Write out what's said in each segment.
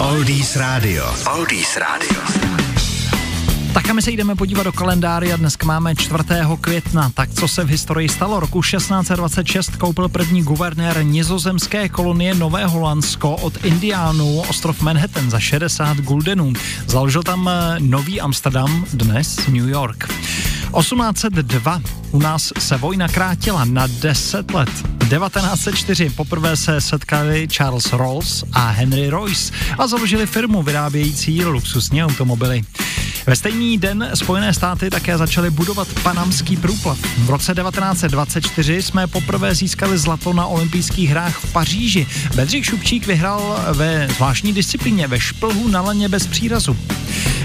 Oldies Radio. Oldies Radio. Tak a my se jdeme podívat do kalendáře a dneska máme 4. května. Tak co se v historii stalo? Roku 1626 koupil první guvernér nizozemské kolonie Nové Holandsko od Indiánů ostrov Manhattan za 60 guldenů. Založil tam eh, Nový Amsterdam, dnes New York. 1802 u nás se vojna krátila na 10 let. 1904 poprvé se setkali Charles Rolls a Henry Royce a založili firmu vyrábějící luxusní automobily. Ve stejný den Spojené státy také začaly budovat panamský průplav. V roce 1924 jsme poprvé získali zlato na olympijských hrách v Paříži. Bedřich Šupčík vyhrál ve zvláštní disciplíně ve šplhu na laně bez přírazu.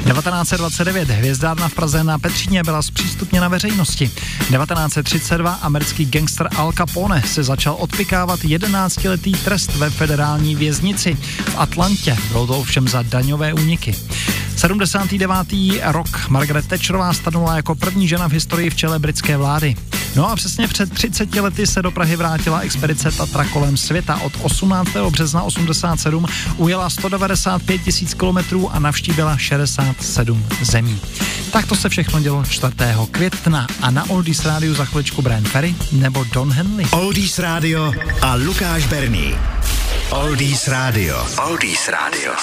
1929 hvězdárna v Praze na Petříně byla zpřístupněna veřejnosti. 1932 americký gangster Al Capone se začal odpikávat 11-letý trest ve federální věznici v Atlantě. Bylo to ovšem za daňové úniky. 79. rok Margaret Thatcherová stanula jako první žena v historii v čele britské vlády. No a přesně před 30 lety se do Prahy vrátila expedice Tatra kolem světa. Od 18. března 87 ujela 195 tisíc kilometrů a navštívila 67 zemí. Tak to se všechno dělo 4. května a na Oldies rádiu za chviličku Brian Ferry nebo Don Henley. Oldies Radio a Lukáš Berný. Oldies Radio. Oldies Radio.